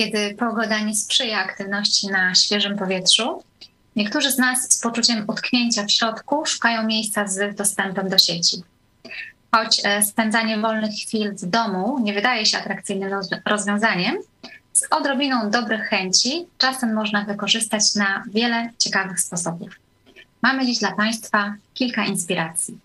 kiedy pogoda nie sprzyja aktywności na świeżym powietrzu, niektórzy z nas z poczuciem utknięcia w środku szukają miejsca z dostępem do sieci. Choć e, spędzanie wolnych chwil w domu nie wydaje się atrakcyjnym rozwiązaniem, z odrobiną dobrych chęci czasem można wykorzystać na wiele ciekawych sposobów. Mamy dziś dla Państwa kilka inspiracji.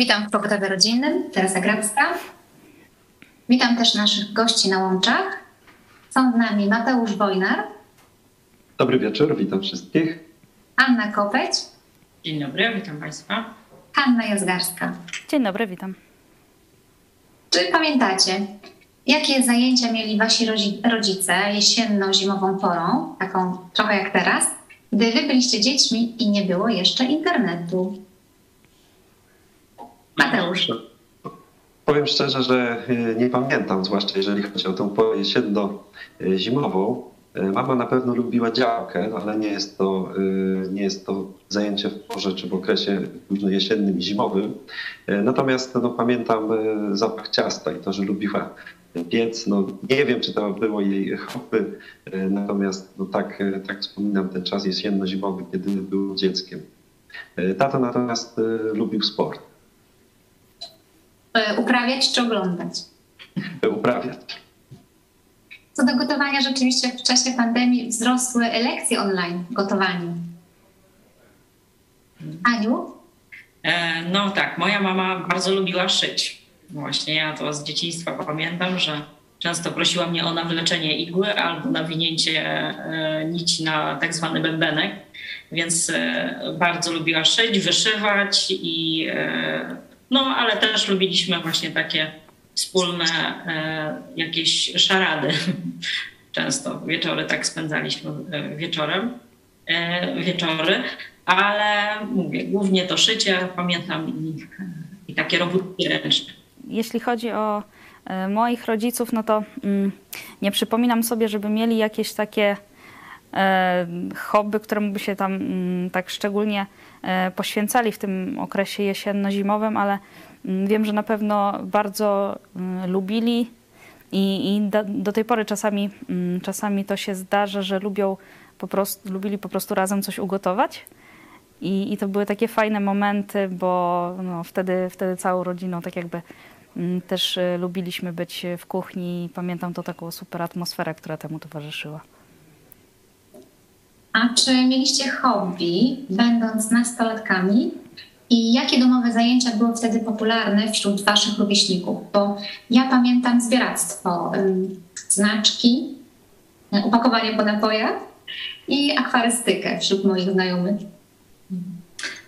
Witam w Pogotowie Rodzinnym, Teresa Grabska. Witam też naszych gości na łączach. Są z nami Mateusz Wojnar. Dobry wieczór, witam wszystkich. Anna Kopeć. Dzień dobry, witam Państwa. Hanna Jazgarska. Dzień dobry, witam. Czy pamiętacie, jakie zajęcia mieli wasi rodzice jesienno-zimową porą, taką trochę jak teraz, gdy wy byliście dziećmi i nie było jeszcze internetu? Mateusz. Powiem szczerze, że y, nie pamiętam, zwłaszcza jeżeli chodzi o tę porę jesienno-zimową. Y, mama na pewno lubiła działkę, ale nie jest to, nie jest to zajęcie w porze czy w okresie późno jesiennym i zimowym. Natomiast no, pamiętam zapach ciasta i to, że lubiła piec. No, nie wiem, czy to było jej hobby, natomiast no, tak, tak wspominam ten czas jesienno-zimowy, kiedy był dzieckiem. Tato natomiast lubił sport. E, uprawiać czy oglądać? Uprawiać. Co do gotowania, rzeczywiście w czasie pandemii wzrosły lekcje online gotowaniu. Aniu? E, no tak, moja mama bardzo lubiła szyć. Właśnie ja to z dzieciństwa pamiętam, że często prosiła mnie o nawleczenie igły albo nawinięcie e, nici na tak zwany bębenek. Więc bardzo lubiła szyć, wyszywać i no, ale też lubiliśmy właśnie takie wspólne e, jakieś szarady. Często wieczory tak spędzaliśmy e, wieczorem, e, wieczory, ale mówię, głównie to szycie pamiętam i, i takie robótki ręczne. Jeśli chodzi o moich rodziców, no to mm, nie przypominam sobie, żeby mieli jakieś takie hobby, któremu by się tam mm, tak szczególnie E, poświęcali w tym okresie jesienno-zimowym, ale mm, wiem, że na pewno bardzo mm, lubili i, i do, do, tej pory czasami, czasami to się zdarza, że lubią po prostu, lubili po prostu razem coś ugotować. I, I, to były takie fajne momenty, bo no, wtedy, wtedy całą rodziną tak jakby też e, lubiliśmy być w kuchni i pamiętam to taką super atmosferę, która temu towarzyszyła. A czy mieliście hobby, będąc nastolatkami? I jakie domowe zajęcia były wtedy popularne wśród Waszych rówieśników? Bo ja pamiętam zbieractwo, znaczki, opakowanie po napojach i akwarystykę wśród moich znajomych.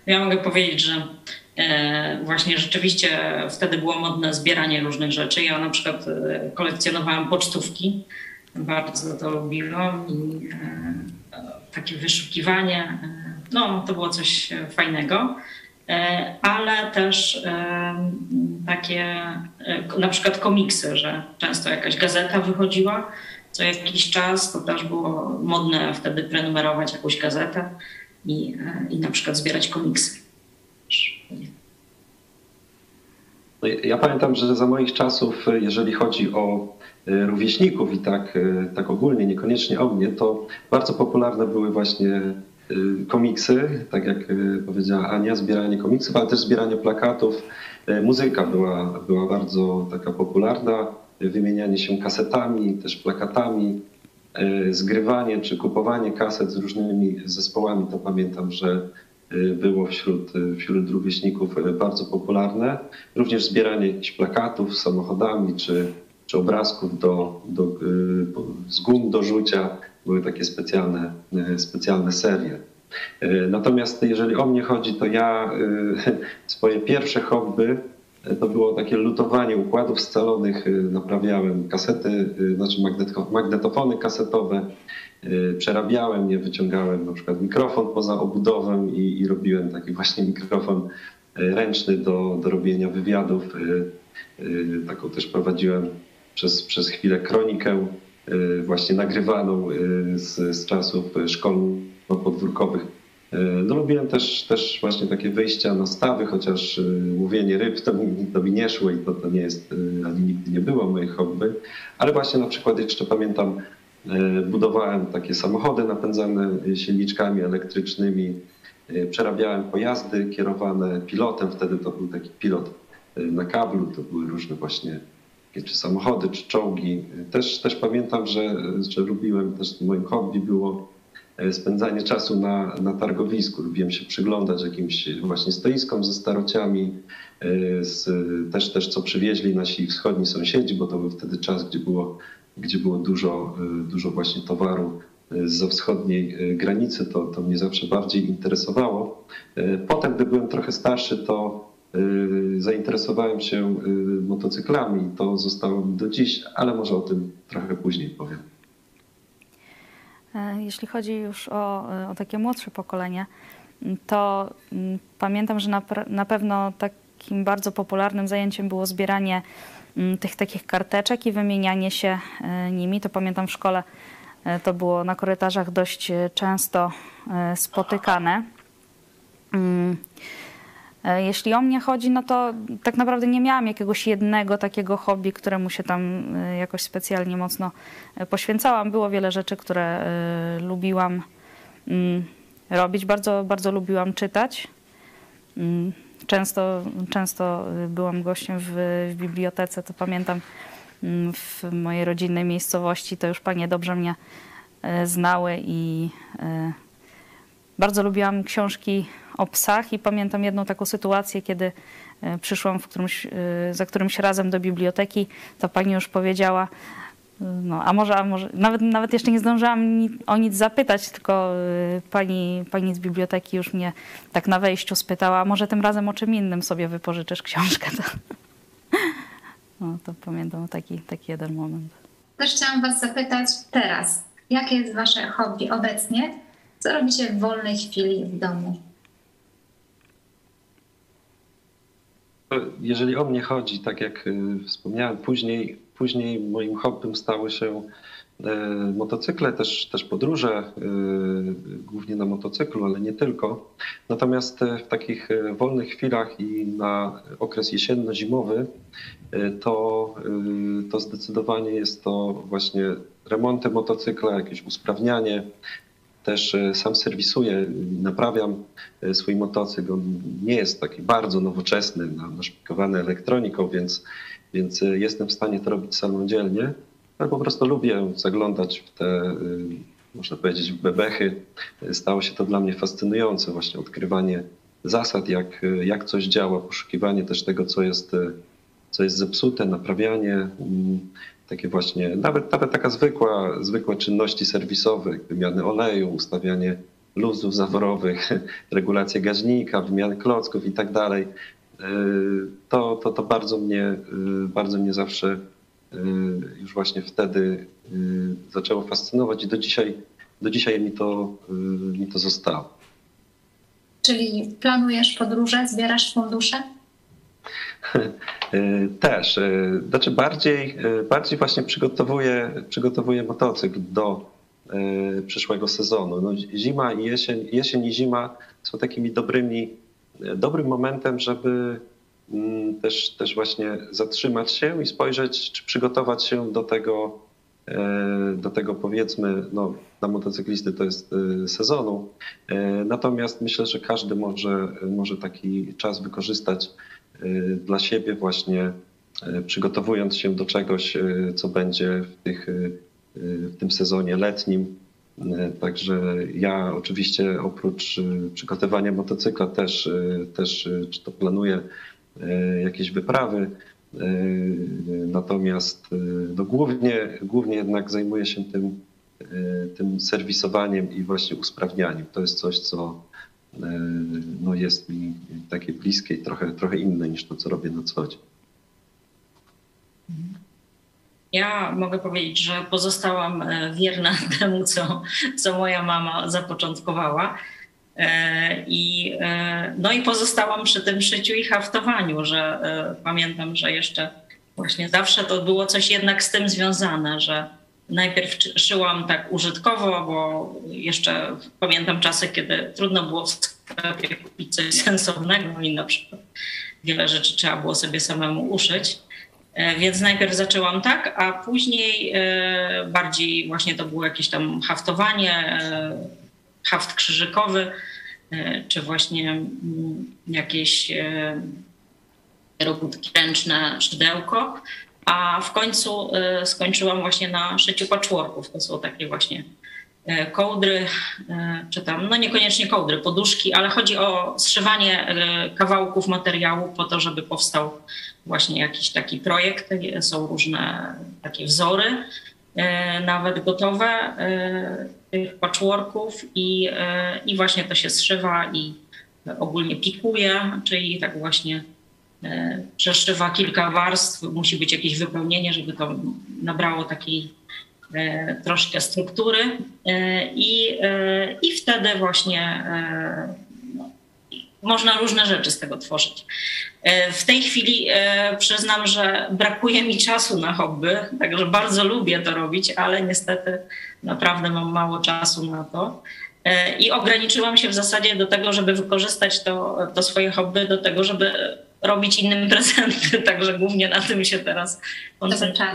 Ja mogę powiedzieć, że e, właśnie rzeczywiście wtedy było modne zbieranie różnych rzeczy. Ja na przykład e, kolekcjonowałam pocztówki, bardzo to lubiłam i e, takie wyszukiwanie, e, no to było coś fajnego, e, ale też e, takie na przykład komiksy, że często jakaś gazeta wychodziła co jakiś czas, to też było modne wtedy prenumerować jakąś gazetę i, i na przykład zbierać komiksy. Ja pamiętam, że za moich czasów, jeżeli chodzi o E, rówieśników i tak, e, tak ogólnie, niekoniecznie o mnie, to bardzo popularne były właśnie e, komiksy, tak jak powiedziała Ania, zbieranie komiksów, ale też zbieranie plakatów. Muzyka była, była bardzo taka popularna, wymienianie się kasetami, też plakatami, zgrywanie czy kupowanie kaset z różnymi zespołami, to pamiętam, że było wśród, wśród rówieśników bardzo popularne. Również zbieranie jakichś plakatów z samochodami czy czy obrazków do, do, y, z gum do rzucia. Były takie specjalne, y, specjalne serie. Y, natomiast jeżeli o mnie chodzi, to ja swoje pierwsze hobby to było takie lutowanie układów scalonych. Naprawiałem kasety, znaczy magnetofony kasetowe, przerabiałem je, wyciągałem na przykład mikrofon poza obudową i, i robiłem taki właśnie mikrofon ręczny do, do robienia wywiadów. Taką też prowadziłem przez, przez chwilę kronikę właśnie nagrywaną z, z czasów szkolno-podwórkowych. No lubiłem też, też właśnie takie wyjścia na stawy, chociaż łowienie ryb to mi, to mi nie szło i to, to nie jest, ani nigdy nie było moje hobby. Ale właśnie na przykład jeszcze pamiętam, budowałem takie samochody napędzane silniczkami elektrycznymi, przerabiałem pojazdy kierowane pilotem, wtedy to był taki pilot na kablu, to były różne właśnie czy samochody, czy czołgi. Też, też pamiętam, że, że lubiłem, też moim hobby było e, spędzanie czasu na, na targowisku. Lubiłem się przyglądać jakimś właśnie stoiskom ze starociami, e, z, też, też co przywieźli nasi wschodni sąsiedzi, bo to był wtedy czas, gdzie było, gdzie było dużo, e, dużo właśnie towaru ze wschodniej granicy, to, to mnie zawsze bardziej interesowało. Potem, gdy byłem trochę starszy, to zainteresowałem się y, motocyklami. To zostało do dziś, ale może o tym trochę później powiem. E, jeśli chodzi już o, o takie młodsze pokolenie, to mm, pamiętam, że na, na pewno takim bardzo popularnym zajęciem było zbieranie mm, tych takich karteczek i wymienianie się e, nimi. To pamiętam w szkole e, to było na korytarzach dość często spotykane. E, jeśli o mnie chodzi, no to tak naprawdę nie miałam jakiegoś jednego takiego hobby, któremu się tam e, jakoś specjalnie mocno e, poświęcałam. Było wiele rzeczy, które lubiłam mm, robić. Bardzo, bardzo lubiłam czytać. Mm, często, często byłam gościem w, w bibliotece, to pamiętam mm, w mojej rodzinnej miejscowości, to już panie dobrze mnie znały i bardzo lubiłam książki o psach i pamiętam jedną taką sytuację, kiedy e, przyszłam w którymś, e, za którymś razem do biblioteki, to pani już powiedziała, no, a może, a może nawet, nawet jeszcze nie zdążyłam ni, o nic zapytać, tylko pani, pani z biblioteki już mnie tak na wejściu spytała, a może tym razem o czym innym sobie wypożyczysz książkę. To, no, to pamiętam taki, taki jeden moment. Też chciałam was zapytać teraz, jakie jest wasze hobby obecnie? Co robicie w wolnej chwili w domu? Jeżeli o mnie chodzi, tak jak y, wspomniałem, później, później moim hobbym stały się y, motocykle, też, też podróże, y, głównie na motocyklu, ale nie tylko. Natomiast w takich wolnych chwilach i na okres jesienno-zimowy to, to zdecydowanie jest to właśnie remonty motocykla, jakieś usprawnianie, też e, sam serwisuję, naprawiam e, swój motocykl. On nie jest taki bardzo nowoczesny, naszpikowany elektroniką, więc, więc e, jestem w stanie to robić samodzielnie, ale po prostu lubię zaglądać w te, można powiedzieć, w bebechy. Stało się to dla mnie fascynujące, właśnie odkrywanie zasad, jak, jak coś działa, poszukiwanie też tego, co jest, co jest zepsute, naprawianie. Takie właśnie, nawet, nawet taka zwykła, zwykłe czynności serwisowe, wymiany oleju, ustawianie luzów zaworowych, regulacja gaźnika, wymiany klocków i tak dalej, y, to, to, to bardzo, mnie, y, bardzo mnie zawsze y, już właśnie wtedy zaczęło fascynować i do dzisiaj, do dzisiaj mi, to, mi to zostało. Czyli planujesz podróże, zbierasz fundusze? E, też. E, znaczy bardziej, e, bardziej właśnie przygotowuję, przygotowuję motocykl do przyszłego sezonu. No, zima i jesień, jesień i zima są takimi dobrymi, dobrym momentem, żeby mm, też, też właśnie zatrzymać się i spojrzeć, czy przygotować się do tego, do tego powiedzmy, no, dla motocyklisty to jest sezonu. Natomiast myślę, że każdy może, może taki czas wykorzystać Y, dla siebie właśnie y, przygotowując się do czegoś, y, co będzie w, tych, w tym sezonie letnim. Także ja oczywiście oprócz przygotowania motocykla też, też czy to planuję jakieś wyprawy, natomiast no głównie, głównie jednak zajmuję się tym, tym serwisowaniem i właśnie usprawnianiem. To jest coś, co, no jest mi takie bliskie i trochę, trochę inne niż to, co robię na co dzień. Ja mogę powiedzieć, że pozostałam e, wierna temu, co, co moja mama zapoczątkowała. E, I, no i pozostałam przy tym szyciu i haftowaniu, że pamiętam, że jeszcze Właśnie zawsze to było coś jednak z tym związane, że najpierw szyłam tak użytkowo, bo jeszcze pamiętam czasy, kiedy trudno było w sklepie kupić coś sensownego i na przykład wiele rzeczy trzeba było sobie samemu uszyć. E, więc najpierw zaczęłam tak, a później e, bardziej właśnie to było jakieś tam haftowanie, e, haft krzyżykowy, czy właśnie mm, jakieś robótki ręczne, szydełko. A w końcu skończyłam właśnie na szyciu patchworków. To są takie właśnie kołdry, czy tam, no niekoniecznie kołdry, poduszki, ale chodzi o zszywanie kawałków materiału po to, żeby powstał właśnie jakiś taki projekt. Są różne takie wzory, nawet gotowe tych patchworków i, i właśnie to się zszywa i ogólnie pikuje, czyli tak właśnie przeszywa kilka warstw, musi być jakieś wypełnienie, żeby to nabrało takiej troszkę struktury i, i wtedy właśnie można różne rzeczy z tego tworzyć. E, w tej chwili e, przyznam, że brakuje mi czasu na hobby, także bardzo lubię to robić, ale niestety naprawdę mam mało czasu na to. E, I ograniczyłam się w zasadzie do tego, żeby wykorzystać to, to swoje hobby, do tego, żeby robić innym prezenty. Także głównie na tym się teraz koncentruję.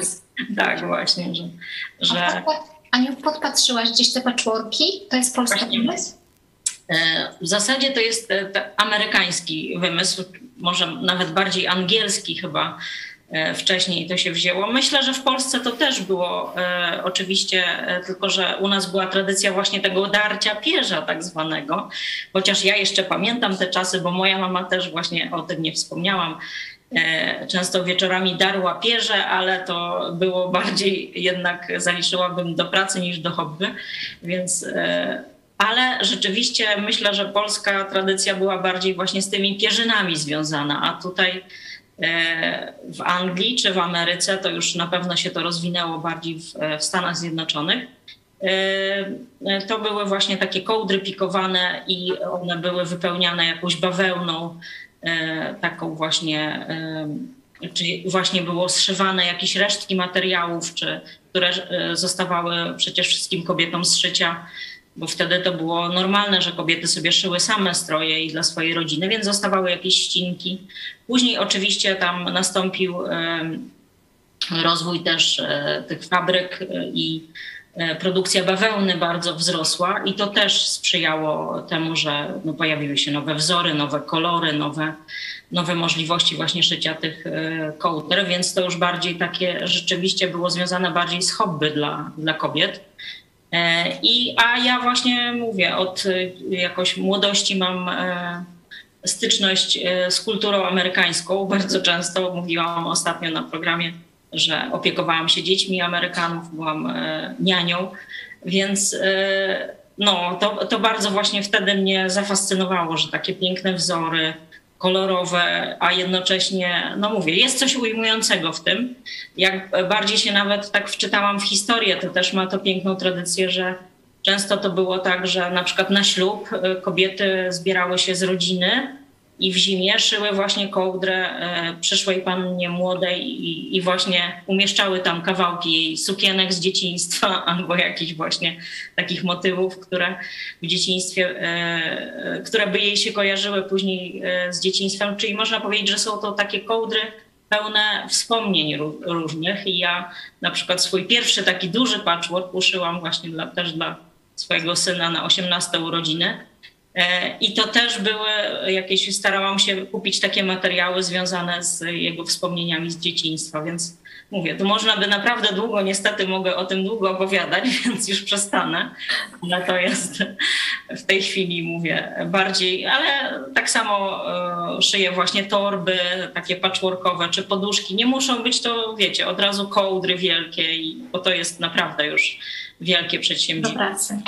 Tak, właśnie, że. że... Aniu, podpatrzyłaś gdzieś te patchworki? To jest polski pomysł? E, w zasadzie to jest e, amerykański wymysł, może nawet bardziej angielski chyba wcześniej to się wzięło. Myślę, że w Polsce to też było oczywiście, tylko że u nas była tradycja właśnie tego darcia pierza tak zwanego, chociaż ja jeszcze pamiętam te czasy, bo moja mama też właśnie o tym nie wspomniałam. Często wieczorami darła pierze, ale to było bardziej jednak zaliczyłabym do pracy niż do hobby, więc ale rzeczywiście myślę, że polska tradycja była bardziej właśnie z tymi pierzynami związana, a tutaj e, w Anglii czy w Ameryce to już na pewno się to rozwinęło bardziej w, w Stanach Zjednoczonych. E, to były właśnie takie kołdry pikowane i one były wypełniane jakąś bawełną, e, taką właśnie, czyli właśnie było zszywane jakieś resztki materiałów, czy, które zostawały przecież wszystkim kobietom z szycia bo wtedy to było normalne, że kobiety sobie szyły same stroje i dla swojej rodziny, więc zostawały jakieś ścinki. Później oczywiście tam nastąpił rozwój też e, tych fabryk e, i e, produkcja bawełny bardzo wzrosła i to też sprzyjało temu, że no, pojawiły się nowe wzory, nowe kolory, nowe, nowe możliwości właśnie szycia tych kołder, więc to już bardziej takie rzeczywiście było związane bardziej z hobby dla, dla kobiet. E, I, a ja właśnie mówię, od y, jakoś młodości mam e, styczność e, z kulturą amerykańską. Bardzo często mówiłam ostatnio na programie, że opiekowałam się dziećmi Amerykanów, byłam nianią, więc no, to, to bardzo właśnie wtedy mnie zafascynowało, że takie piękne wzory, kolorowe, a jednocześnie, no mówię, jest coś ujmującego w tym. Jak bardziej się nawet tak wczytałam w historię, to też ma to piękną tradycję, że często to było tak, że na przykład na ślub y, kobiety zbierały się z rodziny i w zimie szyły właśnie kołdrę e, przyszłej pannie młodej i, i, właśnie umieszczały tam kawałki jej sukienek z dzieciństwa albo jakichś właśnie takich motywów, które w dzieciństwie, e, które by jej się kojarzyły później e, z dzieciństwem. Czyli można powiedzieć, że są to takie kołdry pełne wspomnień różnych i ja na przykład swój pierwszy taki duży patchwork uszyłam właśnie dla, też dla swojego syna na 18 urodziny E, I to też były jakieś, starałam się kupić takie materiały związane z jego wspomnieniami z dzieciństwa, więc mówię, tu można by naprawdę długo, niestety mogę o tym długo opowiadać, więc już przestanę. Ale to jest w tej chwili, mówię, bardziej, ale tak samo e, szyję właśnie torby, takie patchworkowe czy poduszki. Nie muszą być to, wiecie, od razu kołdry wielkie, bo to jest naprawdę już wielkie przedsięwzięcie. Do pracy.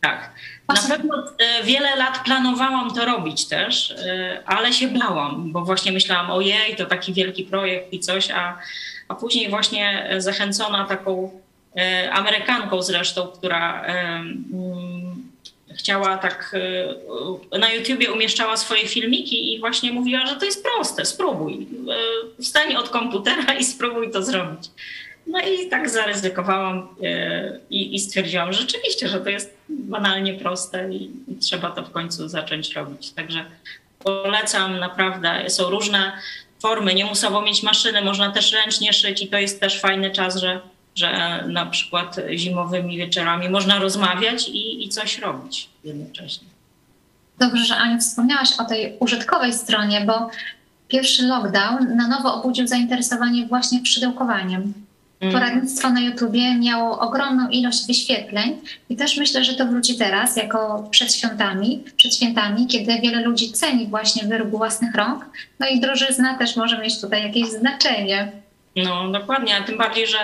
Tak. Na pewno e, wiele lat planowałam to robić też, e, ale się bałam, bo właśnie myślałam, ojej, to taki wielki projekt i coś, a, a później właśnie zachęcona taką e, Amerykanką zresztą, która mm, chciała tak na YouTubie umieszczała swoje filmiki i właśnie mówiła, że to jest proste, spróbuj. Wstań od komputera i spróbuj to zrobić. No i tak zaryzykowałam y, i, i stwierdziłam rzeczywiście, że to jest banalnie proste i, i trzeba to w końcu zacząć robić. Także polecam naprawdę. Są różne formy, nie musowo mieć maszyny, można też ręcznie szyć i to jest też fajny czas, że że na przykład zimowymi wieczorami można rozmawiać i, i coś robić jednocześnie. Dobrze, że Aniu wspomniałaś o tej użytkowej stronie, bo pierwszy lockdown na nowo obudził zainteresowanie właśnie szydełkowaniem. Mm. Poradnictwo na YouTubie miało ogromną ilość wyświetleń i też myślę, że to wróci teraz, jako przed świętami, przed świętami, kiedy wiele ludzi ceni właśnie wyrób własnych rąk. No i drożyzna też może mieć tutaj jakieś znaczenie. No dokładnie, a tym bardziej, że,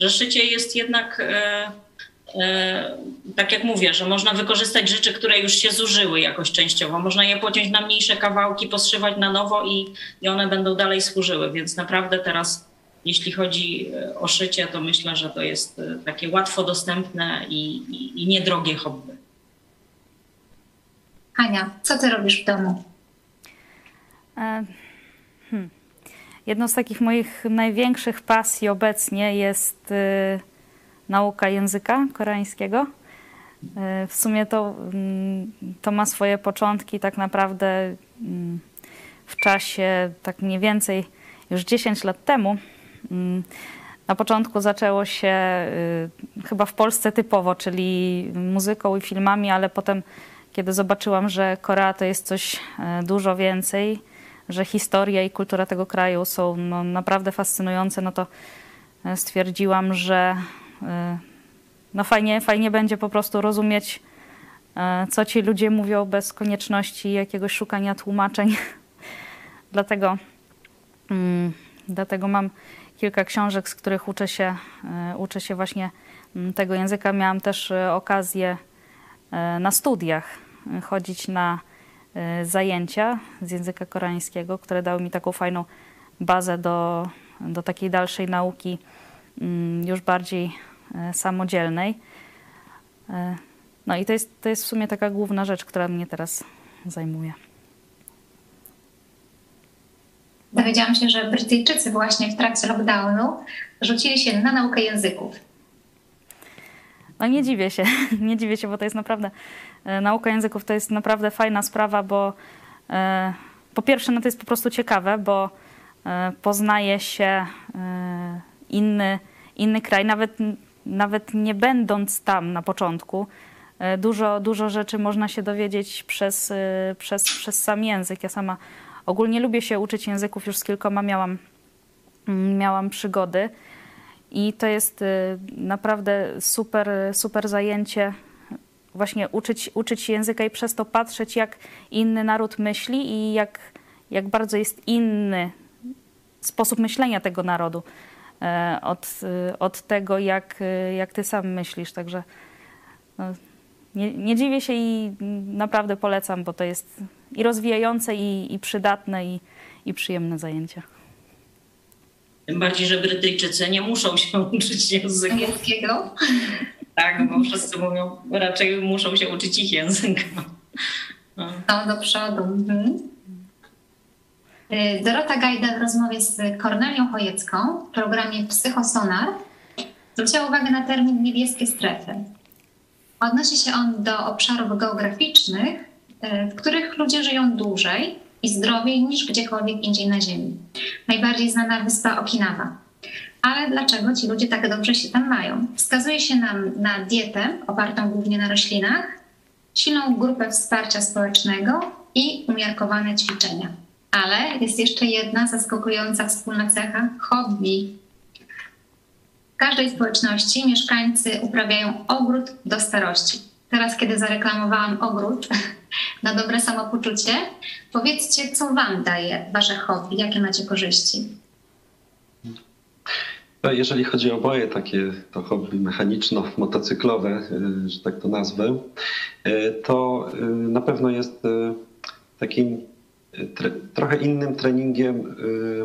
że szycie jest jednak, e, e, tak jak mówię, że można wykorzystać rzeczy, które już się zużyły jakoś częściowo. Można je pociąć na mniejsze kawałki, poszywać na nowo i, i one będą dalej służyły, więc naprawdę teraz jeśli chodzi e, o szycie, to myślę, że to jest e, takie łatwo dostępne i, i, i niedrogie hobby. Ania, co ty robisz w domu? E, hmm. Jedną z takich moich największych pasji obecnie jest y, nauka języka koreańskiego. W sumie to, y, to ma swoje początki tak naprawdę mm, w czasie tak mniej więcej już 10 lat temu. Na początku zaczęło się y, chyba w Polsce typowo, czyli muzyką i filmami, ale potem, kiedy zobaczyłam, że Korea to jest coś y, dużo więcej, że historia i kultura tego kraju są no, naprawdę fascynujące, no to e, stwierdziłam, że no fajnie, fajnie będzie po prostu rozumieć, co ci ludzie mówią bez konieczności jakiegoś szukania tłumaczeń. dlatego, mm, dlatego mam kilka książek, z których uczę się, uczę się właśnie mm, tego języka. Miałam też okazję na studiach chodzić na E, zajęcia z języka koreańskiego, które dały mi taką fajną bazę do, do takiej dalszej nauki, mm, już bardziej e, samodzielnej. E, no i to jest, to jest w sumie taka główna rzecz, która mnie teraz zajmuje. Dowiedziałam się, że Brytyjczycy właśnie w trakcie lockdownu rzucili się na naukę języków. No nie dziwię się, nie dziwię się, bo to jest naprawdę, e, nauka języków to jest naprawdę fajna sprawa, bo e, po pierwsze no to jest po prostu ciekawe, bo e, poznaje się inny, inny kraj, nawet, nawet nie będąc tam na początku. Dużo, dużo rzeczy można się dowiedzieć przez, przez, przez sam język. Ja sama ogólnie lubię się uczyć języków, już z kilkoma miałam, miałam przygody. I to jest y, naprawdę super, super zajęcie, właśnie uczyć, uczyć języka i przez to patrzeć, jak inny naród myśli i jak, jak bardzo jest inny sposób myślenia tego narodu e, od, y, od tego, jak, y, jak ty sam myślisz. Także no, nie, nie dziwię się i naprawdę polecam, bo to jest i rozwijające, i, i przydatne, i, i przyjemne zajęcie. Tym bardziej, że Brytyjczycy nie muszą się uczyć języka. Angielskiego? Tak, bo wszyscy mówią, raczej muszą się uczyć ich języka. No, no do przodu. Mhm. Y, Dorota Gajda w rozmowie z Kornelią Chojecką w programie Psychosonar zwróciła uwagę na termin niebieskie strefy. Odnosi się on do obszarów geograficznych, w których ludzie żyją dłużej i zdrowiej niż gdziekolwiek indziej na Ziemi. Najbardziej znana wyspa Okinawa. Ale dlaczego ci ludzie tak dobrze się tam mają? Wskazuje się nam na dietę opartą głównie na roślinach, silną grupę wsparcia społecznego i umiarkowane ćwiczenia. Ale jest jeszcze jedna zaskakująca wspólna cecha hobby. W każdej społeczności mieszkańcy uprawiają ogród do starości. Teraz, kiedy zareklamowałam ogród, na dobre samopoczucie. Powiedzcie, co Wam daje Wasze hobby, jakie macie korzyści? No, jeżeli chodzi o moje takie to hobby mechaniczno-motocyklowe, y, że tak to nazwę, y, to y, na pewno jest takim tre, trochę innym treningiem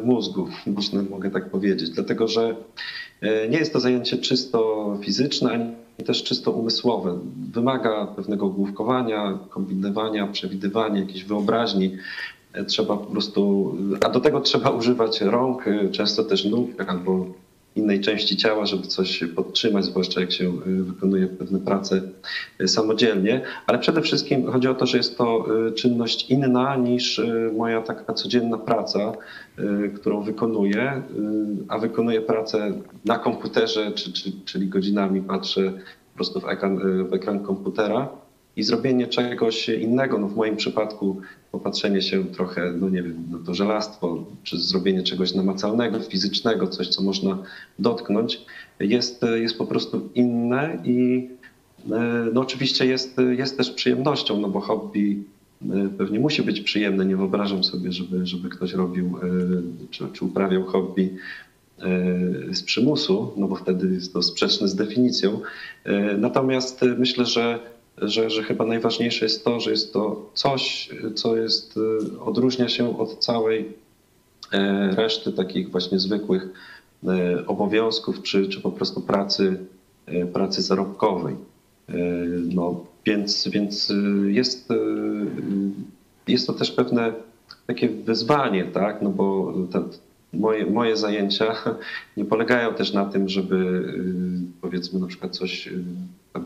mózgu, można, mogę tak powiedzieć, dlatego że nie jest to zajęcie czysto fizyczne, też czysto umysłowe. Wymaga pewnego główkowania, kombinowania, przewidywania, jakiejś wyobraźni. Trzeba po prostu, a do tego trzeba używać rąk, często też nóg albo innej części ciała, żeby coś podtrzymać, zwłaszcza jak się y, wykonuje pewne prace y, samodzielnie. Ale przede wszystkim chodzi o to, że jest to y, czynność inna niż moja taka codzienna praca, którą wykonuję, a wykonuję pracę na komputerze, czy, czy, czyli godzinami patrzę po prostu w ekran, w ekran komputera i zrobienie czegoś innego, no w moim przypadku popatrzenie się trochę, no nie wiem, na to żelastwo, czy zrobienie czegoś namacalnego, fizycznego, coś, co można dotknąć, jest, jest po prostu inne i e, no oczywiście jest, jest też przyjemnością, no bo hobby e, pewnie musi być przyjemne. Nie wyobrażam sobie, żeby, żeby ktoś robił e, czy, czy uprawiał hobby z przymusu, no bo wtedy jest to sprzeczne z definicją. Natomiast myślę, że że, że chyba najważniejsze jest to, że jest to coś, co jest, y, odróżnia się od całej e, reszty takich właśnie zwykłych e, obowiązków, czy, czy po prostu pracy, pracy zarobkowej. No, więc, więc jest, jest to też pewne takie wyzwanie, tak? No bo ta, moje, moje zajęcia nie polegają też na tym, żeby powiedzmy na przykład coś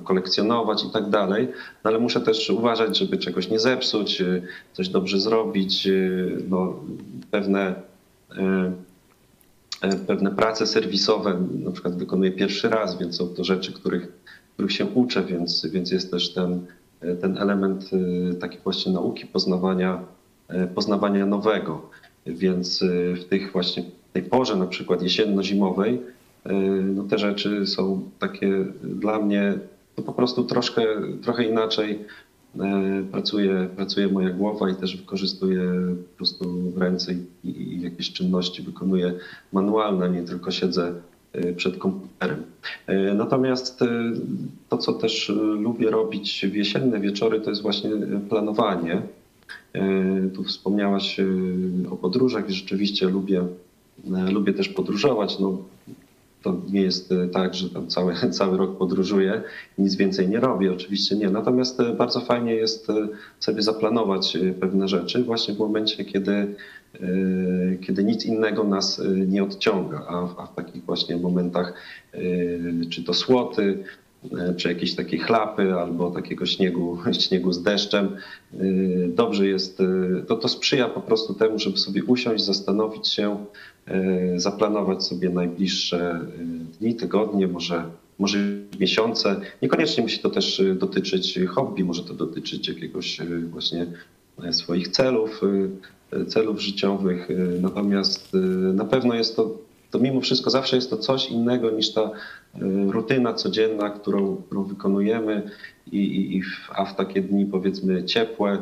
kolekcjonować i tak dalej, no ale muszę też uważać, żeby czegoś nie zepsuć, y, coś dobrze zrobić, y, no, pewne, y, pewne prace serwisowe na przykład wykonuję pierwszy raz, więc są to rzeczy, których, których się uczę, więc, więc jest też ten, ten element takiej właśnie nauki, poznawania, poznawania nowego. Więc w tych właśnie tej porze na przykład jesienno-zimowej no te rzeczy są takie dla mnie to po prostu troszkę, trochę inaczej e, pracuje, pracuje moja głowa i też wykorzystuję po prostu ręce i, i jakieś czynności wykonuję manualne, nie tylko siedzę e, przed komputerem. E, natomiast to, co też lubię robić w jesienne wieczory, to jest właśnie planowanie. Tu wspomniałaś o podróżach i rzeczywiście lubię, lubię też podróżować. No, to nie jest e, tak, że tam cały, cały rok podróżuję, nic więcej nie robię, oczywiście nie. Natomiast e, bardzo fajnie jest e, sobie zaplanować pewne rzeczy właśnie w momencie, kiedy, kiedy nic innego nas nie odciąga, a w, a w takich właśnie momentach, czy to słoty, czy jakieś takie chlapy albo takiego śniegu, śniegu z deszczem. Dobrze jest, to, to sprzyja po prostu temu, żeby sobie usiąść, zastanowić się, E, zaplanować sobie najbliższe e, dni, tygodnie, może, może miesiące. Niekoniecznie musi to też e, dotyczyć hobby, może to dotyczyć jakiegoś właśnie swoich celów, celów życiowych. Natomiast na pewno jest to, to mimo wszystko zawsze jest to coś innego niż ta rutyna codzienna, którą, którą wykonujemy i, i, a w takie dni powiedzmy ciepłe,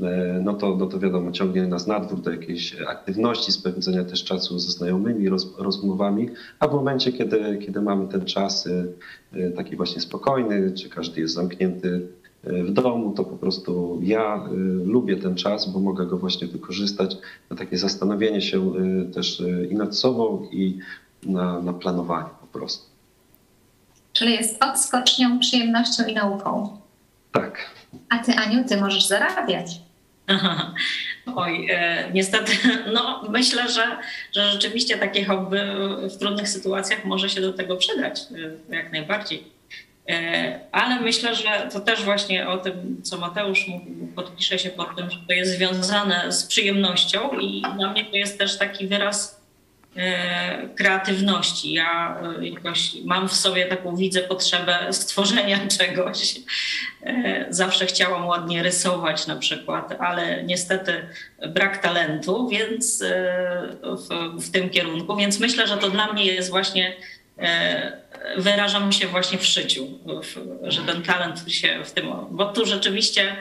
E, no to, no to wiadomo, ciągnie nas na dwór do jakiejś aktywności, spędzenia też czasu ze znajomymi, roz, rozmowami, a w momencie, kiedy, kiedy mamy ten czas e, taki właśnie spokojny, czy każdy jest zamknięty w domu, to po prostu ja lubię ten czas, bo mogę go właśnie wykorzystać na takie zastanowienie się też i nad sobą, i na, na planowanie po prostu. Czyli jest odskocznią, przyjemnością i nauką. Tak. A ty, Aniu, ty możesz zarabiać. Aha. Oj, e, niestety, no myślę, że, że rzeczywiście takie hobby w trudnych sytuacjach może się do tego przydać, e, jak najbardziej. E, ale myślę, że to też właśnie o tym, co Mateusz mówił, podpiszę się pod tym, że to jest związane z przyjemnością i dla mnie to jest też taki wyraz E, kreatywności. Ja e, jakoś mam w sobie taką, widzę potrzebę stworzenia czegoś. Zawsze chciałam ładnie rysować na przykład, ale niestety brak talentu, więc w, w tym kierunku. Więc myślę, że to dla mnie jest właśnie wyrażam się właśnie w szyciu, że ten talent się w tym, bo tu rzeczywiście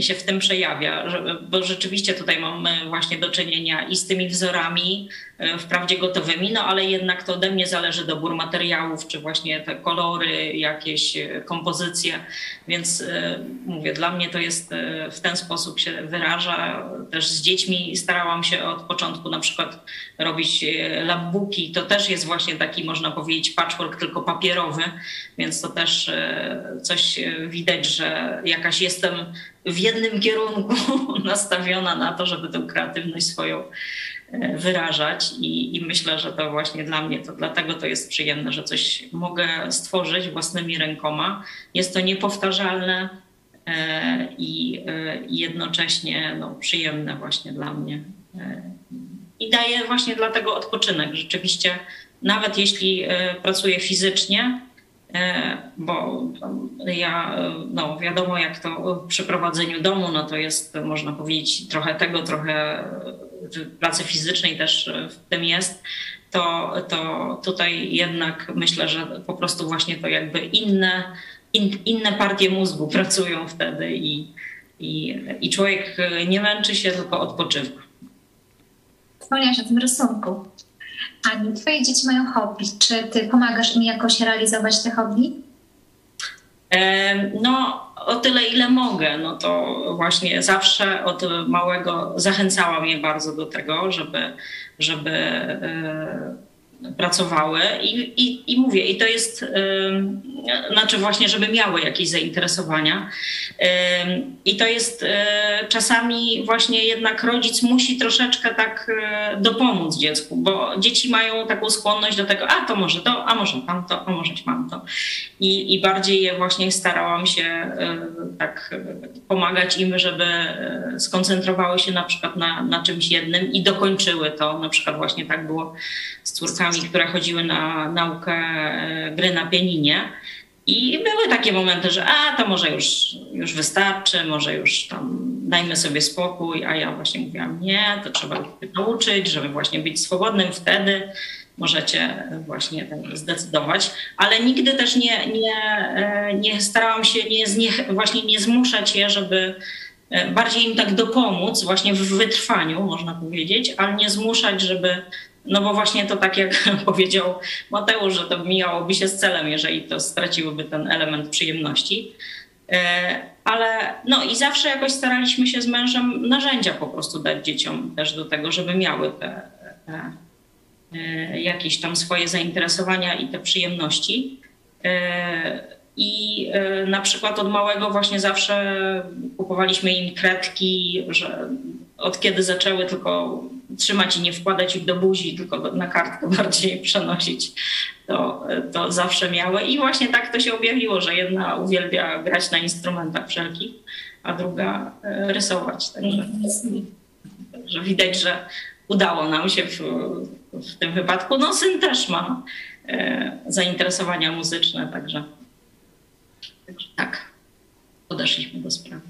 się w tym przejawia, bo rzeczywiście tutaj mamy właśnie do czynienia i z tymi wzorami, e, wprawdzie gotowymi, no ale jednak to ode mnie zależy dobór materiałów, czy właśnie te kolory, jakieś e, kompozycje, więc mówię, dla mnie to jest w ten sposób się wyraża. Też z dziećmi starałam się od początku na przykład robić labbooki, to też jest właśnie taki, można powiedzieć, patchwork, tylko papierowy, więc to też coś widać, że jakaś jestem w jednym kierunku nastawiona na to, żeby tę kreatywność swoją e, wyrażać I, i, myślę, że to właśnie dla mnie, to dlatego to jest przyjemne, że coś mogę stworzyć własnymi rękoma. Jest to niepowtarzalne e, i, e, i jednocześnie no, przyjemne właśnie dla mnie. I daje właśnie dlatego odpoczynek. Rzeczywiście, nawet jeśli pracuję fizycznie, bo ja, no wiadomo jak to przy prowadzeniu domu, no to jest, można powiedzieć, trochę tego, trochę pracy fizycznej też w tym jest, to, to tutaj jednak myślę, że po prostu właśnie to jakby inne, in, inne partie mózgu pracują wtedy i, i, i człowiek nie męczy się, tylko odpoczywa. Wspomniałaś o tym rysunku. Ani, twoje dzieci mają hobby. Czy ty pomagasz im jakoś realizować te hobby? No, o tyle, ile mogę. No to właśnie zawsze od małego zachęcałam je bardzo do tego, żeby, żeby e, pracowały i, i, i mówię, i to jest, znaczy właśnie, żeby miały jakieś zainteresowania. I to jest yy, czasami właśnie jednak rodzic musi troszeczkę tak dopomóc dziecku, bo dzieci mają taką skłonność do tego, a to może to, a może tamto, a może mam to. I, i bardziej je właśnie starałam się tak pomagać im, żeby skoncentrowały się na przykład na, na czymś jednym i dokończyły to. Na przykład właśnie tak było z córkami, które chodziły na naukę e, gry na pianinie. I były takie momenty, że a to może już, już wystarczy, może już tam dajmy sobie spokój, a ja właśnie mówiłam nie, to trzeba nauczyć, żeby właśnie być swobodnym wtedy. Możecie właśnie zdecydować, ale nigdy też nie, nie, e, nie starałam się nie, właśnie nie zmuszać je, żeby e, bardziej im tak dopomóc właśnie w wytrwaniu, można powiedzieć, ale nie zmuszać, żeby no bo właśnie to tak jak powiedział Mateusz, że to mijałoby się z celem, jeżeli to straciłoby ten element przyjemności. E, ale no i zawsze jakoś staraliśmy się z mężem narzędzia po prostu dać dzieciom też do tego, żeby miały te, te e, jakieś tam swoje zainteresowania i te przyjemności. E, I na przykład od małego właśnie zawsze kupowaliśmy im kredki, że od kiedy zaczęły tylko trzymać i nie wkładać ich do buzi, tylko na kartkę bardziej przenosić, to, to zawsze miały. I właśnie tak to się objawiło, że jedna uwielbia grać na instrumentach wszelkich, a druga e, rysować. Także, że widać, że udało nam się w, w tym wypadku. No syn też ma e, zainteresowania muzyczne, także, także tak, podeszliśmy do sprawy.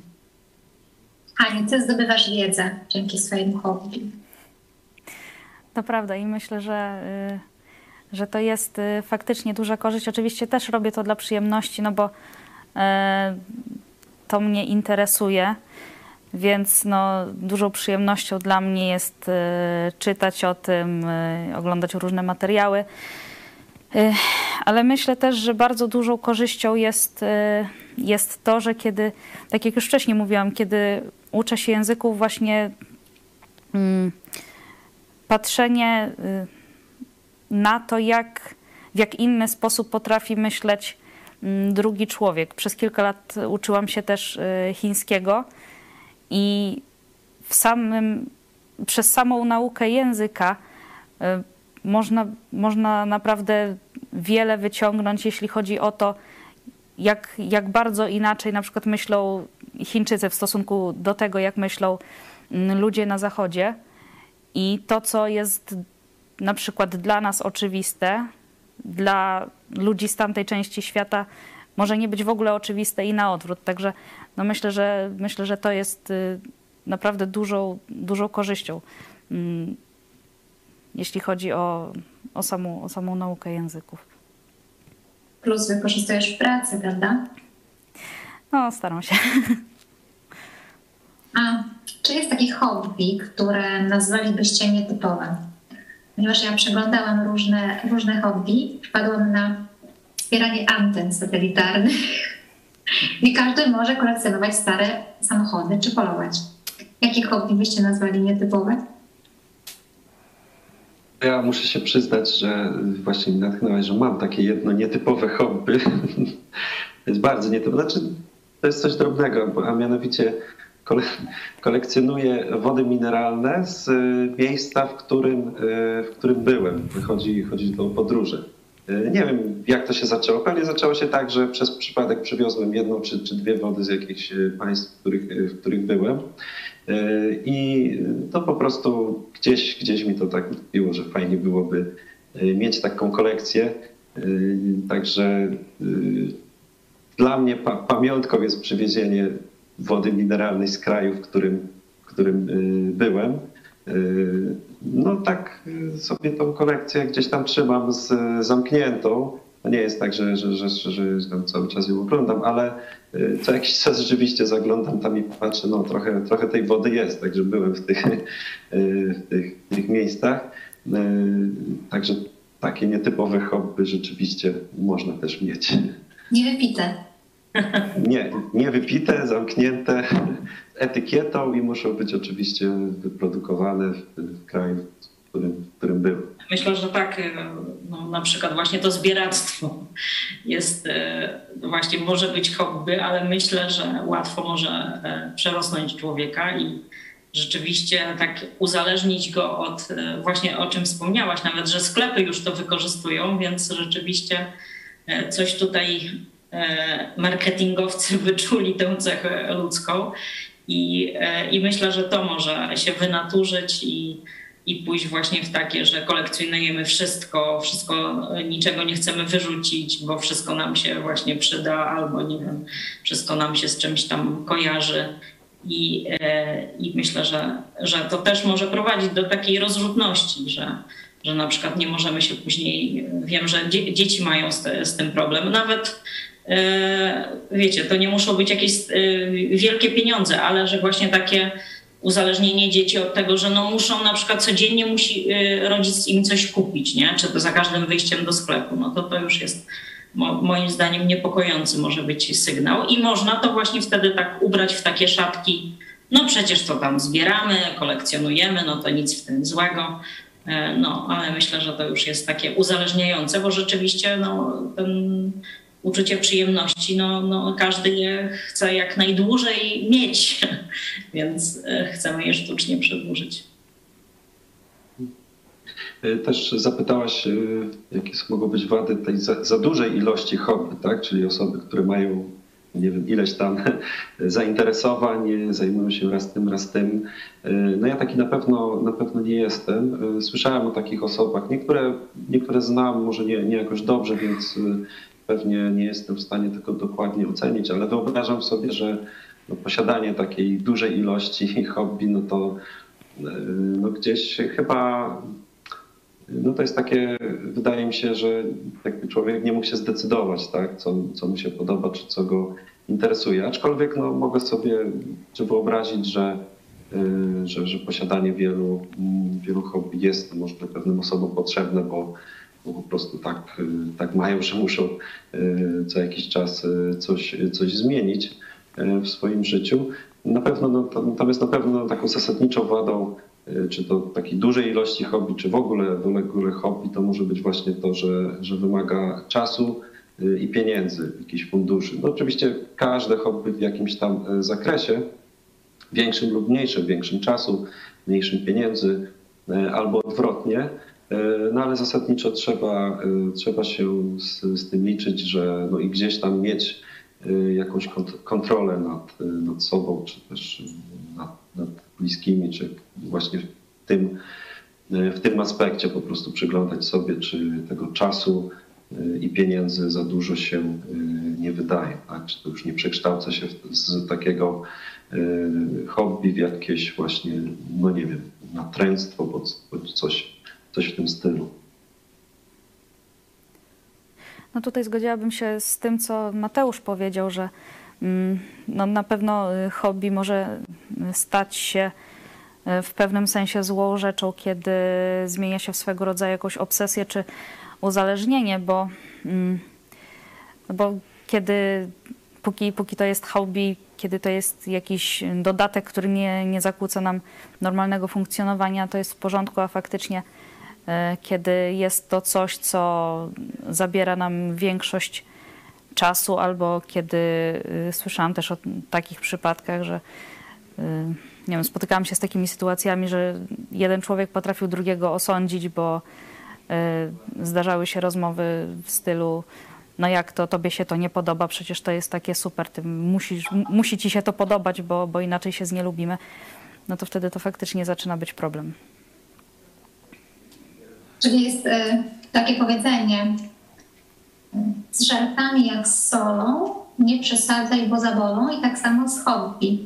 Ani, ty zdobywasz wiedzę dzięki swojemu hobby. To prawda i myślę, że, y, że to jest y, faktycznie duża korzyść. Oczywiście też robię to dla przyjemności, no bo y, to mnie interesuje, więc no, dużą przyjemnością dla mnie jest czytać o tym, oglądać różne materiały. Ale myślę też, że bardzo dużą korzyścią jest, jest to, że kiedy, tak jak już wcześniej mówiłam, kiedy uczę się języków właśnie mm, patrzenie y, na to, jak, w jak inny sposób potrafi myśleć mm, drugi człowiek. Przez kilka lat uczyłam się też y, chińskiego i w samym, przez samą naukę języka y, można, można naprawdę wiele wyciągnąć, jeśli chodzi o to, jak, jak bardzo inaczej na przykład myślą Chińczycy w stosunku do tego, jak myślą mm, ludzie na Zachodzie. I to, co jest na przykład dla nas oczywiste, dla ludzi z tamtej części świata może nie być w ogóle oczywiste i na odwrót. Także no myślę, że, myślę, że to jest y, naprawdę dużą, dużą korzyścią, mm, jeśli chodzi o, o, samą, o samą naukę języków. Plus wykorzystujesz w pracy, prawda? No, staram się. Czy jest takie hobby, które nazwalibyście nietypowe? Ponieważ ja przeglądałam różne, różne hobby, wpadłam na wspieranie anten satelitarnych. Nie każdy może kolekcjonować stare samochody czy polować. Jakie hobby byście nazwali nietypowe? Ja muszę się przyznać, że właśnie mnie natchnąłeś, że mam takie jedno nietypowe hobby. jest bardzo nietypowe. Znaczy, to jest coś drobnego, a mianowicie kolekcjonuję wody mineralne z miejsca, w którym, w którym byłem. Chodzi, chodzi o podróże. Nie wiem, jak to się zaczęło. Pewnie zaczęło się tak, że przez przypadek przywiozłem jedną czy, czy dwie wody z jakichś państw, w których, w których byłem. I to po prostu gdzieś, gdzieś mi to tak utkwiło, że fajnie byłoby mieć taką kolekcję. Także dla mnie pa pamiątką jest przywiezienie wody mineralnej z kraju, w którym, w którym byłem. No tak sobie tą kolekcję gdzieś tam trzymam z, zamkniętą. Nie jest tak, że, że, że, że, cały czas ją oglądam, ale co jakiś czas rzeczywiście zaglądam tam i patrzę, no trochę, trochę tej wody jest, także byłem w tych, w tych, w tych miejscach. Także takie nietypowe hobby rzeczywiście można też mieć. Nie wypite. Nie, nie wypite, zamknięte etykietą i muszą być oczywiście wyprodukowane w kraju, w którym, w którym były. Myślę, że tak, no, na przykład właśnie to zbieractwo jest właśnie może być hobby, ale myślę, że łatwo może przerosnąć człowieka i rzeczywiście tak uzależnić go od właśnie o czym wspomniałaś, nawet że sklepy już to wykorzystują, więc rzeczywiście coś tutaj marketingowcy wyczuli tę cechę ludzką i, i myślę, że to może się wynaturzyć i, i pójść właśnie w takie, że kolekcjonujemy wszystko, wszystko, niczego nie chcemy wyrzucić, bo wszystko nam się właśnie przyda albo nie wiem, wszystko nam się z czymś tam kojarzy. I, i myślę, że, że to też może prowadzić do takiej rozrzutności, że, że na przykład nie możemy się później, wiem, że dzie, dzieci mają z, z tym problem, nawet wiecie, to nie muszą być jakieś wielkie pieniądze, ale że właśnie takie uzależnienie dzieci od tego, że no muszą na przykład codziennie musi rodzic im coś kupić, nie? Czy to za każdym wyjściem do sklepu, no to to już jest moim zdaniem niepokojący może być sygnał i można to właśnie wtedy tak ubrać w takie szatki, no przecież to tam zbieramy, kolekcjonujemy, no to nic w tym złego. No, ale myślę, że to już jest takie uzależniające, bo rzeczywiście no, ten uczucie przyjemności, no, no każdy je chce jak najdłużej mieć, więc chcemy je sztucznie przedłużyć. Też zapytałaś, jakie mogą być wady tej za, za dużej ilości hobby, tak? Czyli osoby, które mają nie wiem, ileś tam zainteresowań, zajmują się raz tym, raz tym. No ja taki na pewno, na pewno nie jestem. Słyszałem o takich osobach. Niektóre, niektóre znam, może nie, nie jakoś dobrze, więc pewnie nie jestem w stanie tego dokładnie ocenić, ale wyobrażam sobie, że no, posiadanie takiej dużej ilości hobby, no to no gdzieś chyba no to jest takie, wydaje mi się, że jakby człowiek nie mógł się zdecydować, tak, co, co mu się podoba, czy co go interesuje. Aczkolwiek no, mogę sobie czy wyobrazić, że, że, że posiadanie wielu, wielu hobby jest może pewnym osobom potrzebne, bo, bo po prostu tak, tak mają, że muszą co jakiś czas coś, coś zmienić w swoim życiu. Na pewno, no, natomiast na pewno taką zasadniczą wadą czy to takiej dużej ilości hobby, czy w ogóle, w ogóle hobby, to może być właśnie to, że, że wymaga czasu i pieniędzy, jakichś funduszy. No oczywiście każde hobby w jakimś tam zakresie, większym lub mniejszym, większym czasu, mniejszym pieniędzy, albo odwrotnie, no ale zasadniczo trzeba, trzeba się z, z tym liczyć, że no i gdzieś tam mieć jakąś kontrolę nad, nad sobą, czy też nad, nad bliskimi, czy właśnie w tym, w tym aspekcie po prostu przyglądać sobie, czy tego czasu i pieniędzy za dużo się nie wydaje, tak? czy to już nie przekształca się z takiego hobby w jakieś właśnie, no nie wiem, natręctwo bądź coś, coś w tym stylu. No tutaj zgodziłabym się z tym, co Mateusz powiedział, że mm, no na pewno y, hobby może stać się y, w pewnym sensie złą rzeczą, kiedy zmienia się w swego rodzaju jakąś obsesję czy uzależnienie, bo, mm, bo kiedy, póki, póki to jest hobby, kiedy to jest jakiś dodatek, który nie, nie zakłóca nam normalnego funkcjonowania, to jest w porządku, a faktycznie kiedy jest to coś, co zabiera nam większość czasu, albo kiedy y, słyszałam też o takich przypadkach, że y, nie wiem, spotykałam się z takimi sytuacjami, że jeden człowiek potrafił drugiego osądzić, bo y, zdarzały się rozmowy w stylu no jak to tobie się to nie podoba, przecież to jest takie super, ty musisz, musi ci się to podobać, bo, bo inaczej się z nie lubimy, no to wtedy to faktycznie zaczyna być problem. Czyli jest y, takie powiedzenie, z żartami jak z solą, nie przesadzaj, bo zabolą i tak samo z hobby.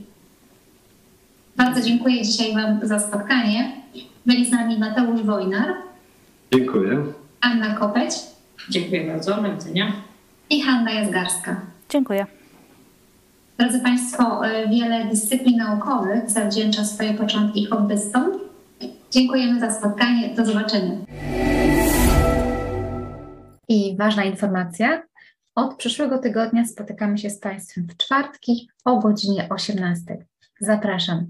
Bardzo dziękuję dzisiaj Wam za spotkanie. Byli z nami Mateusz Wojnar. Dziękuję. Anna Kopeć. Dziękuję bardzo. Do widzenia. I Hanna Jazgarska. Dziękuję. Drodzy Państwo, y, wiele dyscyplin naukowych zawdzięcza swoje początki hobbystom. Dziękujemy za spotkanie. Do zobaczenia. I ważna informacja. Od przyszłego tygodnia spotykamy się z Państwem w czwartki o godzinie 18. Zapraszam.